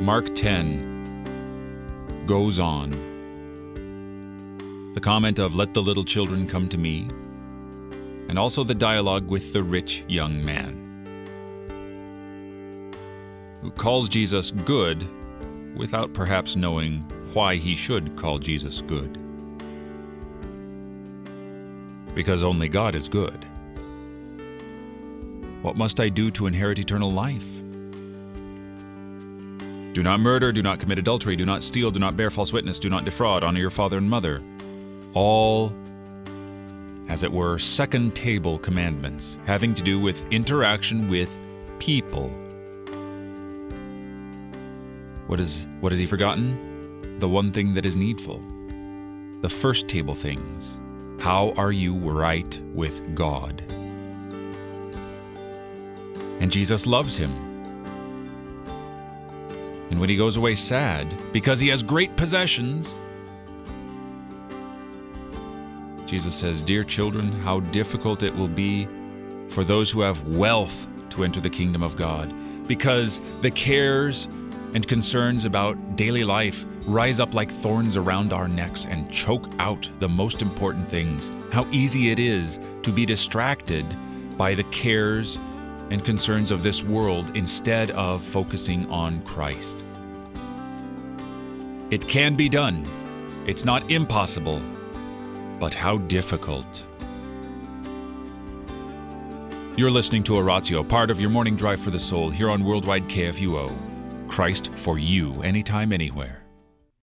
Mark 10 goes on. The comment of, Let the little children come to me, and also the dialogue with the rich young man, who calls Jesus good without perhaps knowing why he should call Jesus good. Because only God is good. What must I do to inherit eternal life? Do not murder, do not commit adultery, do not steal, do not bear false witness, do not defraud, honor your father and mother. All, as it were, second table commandments having to do with interaction with people. What is what has he forgotten? The one thing that is needful. The first table things. How are you right with God? And Jesus loves him. And when he goes away sad because he has great possessions, Jesus says, Dear children, how difficult it will be for those who have wealth to enter the kingdom of God, because the cares and concerns about daily life rise up like thorns around our necks and choke out the most important things. How easy it is to be distracted by the cares and concerns of this world instead of focusing on Christ. It can be done. It's not impossible, but how difficult. You're listening to Oratio, part of your morning drive for the soul here on Worldwide KFUO. Christ for you, anytime, anywhere.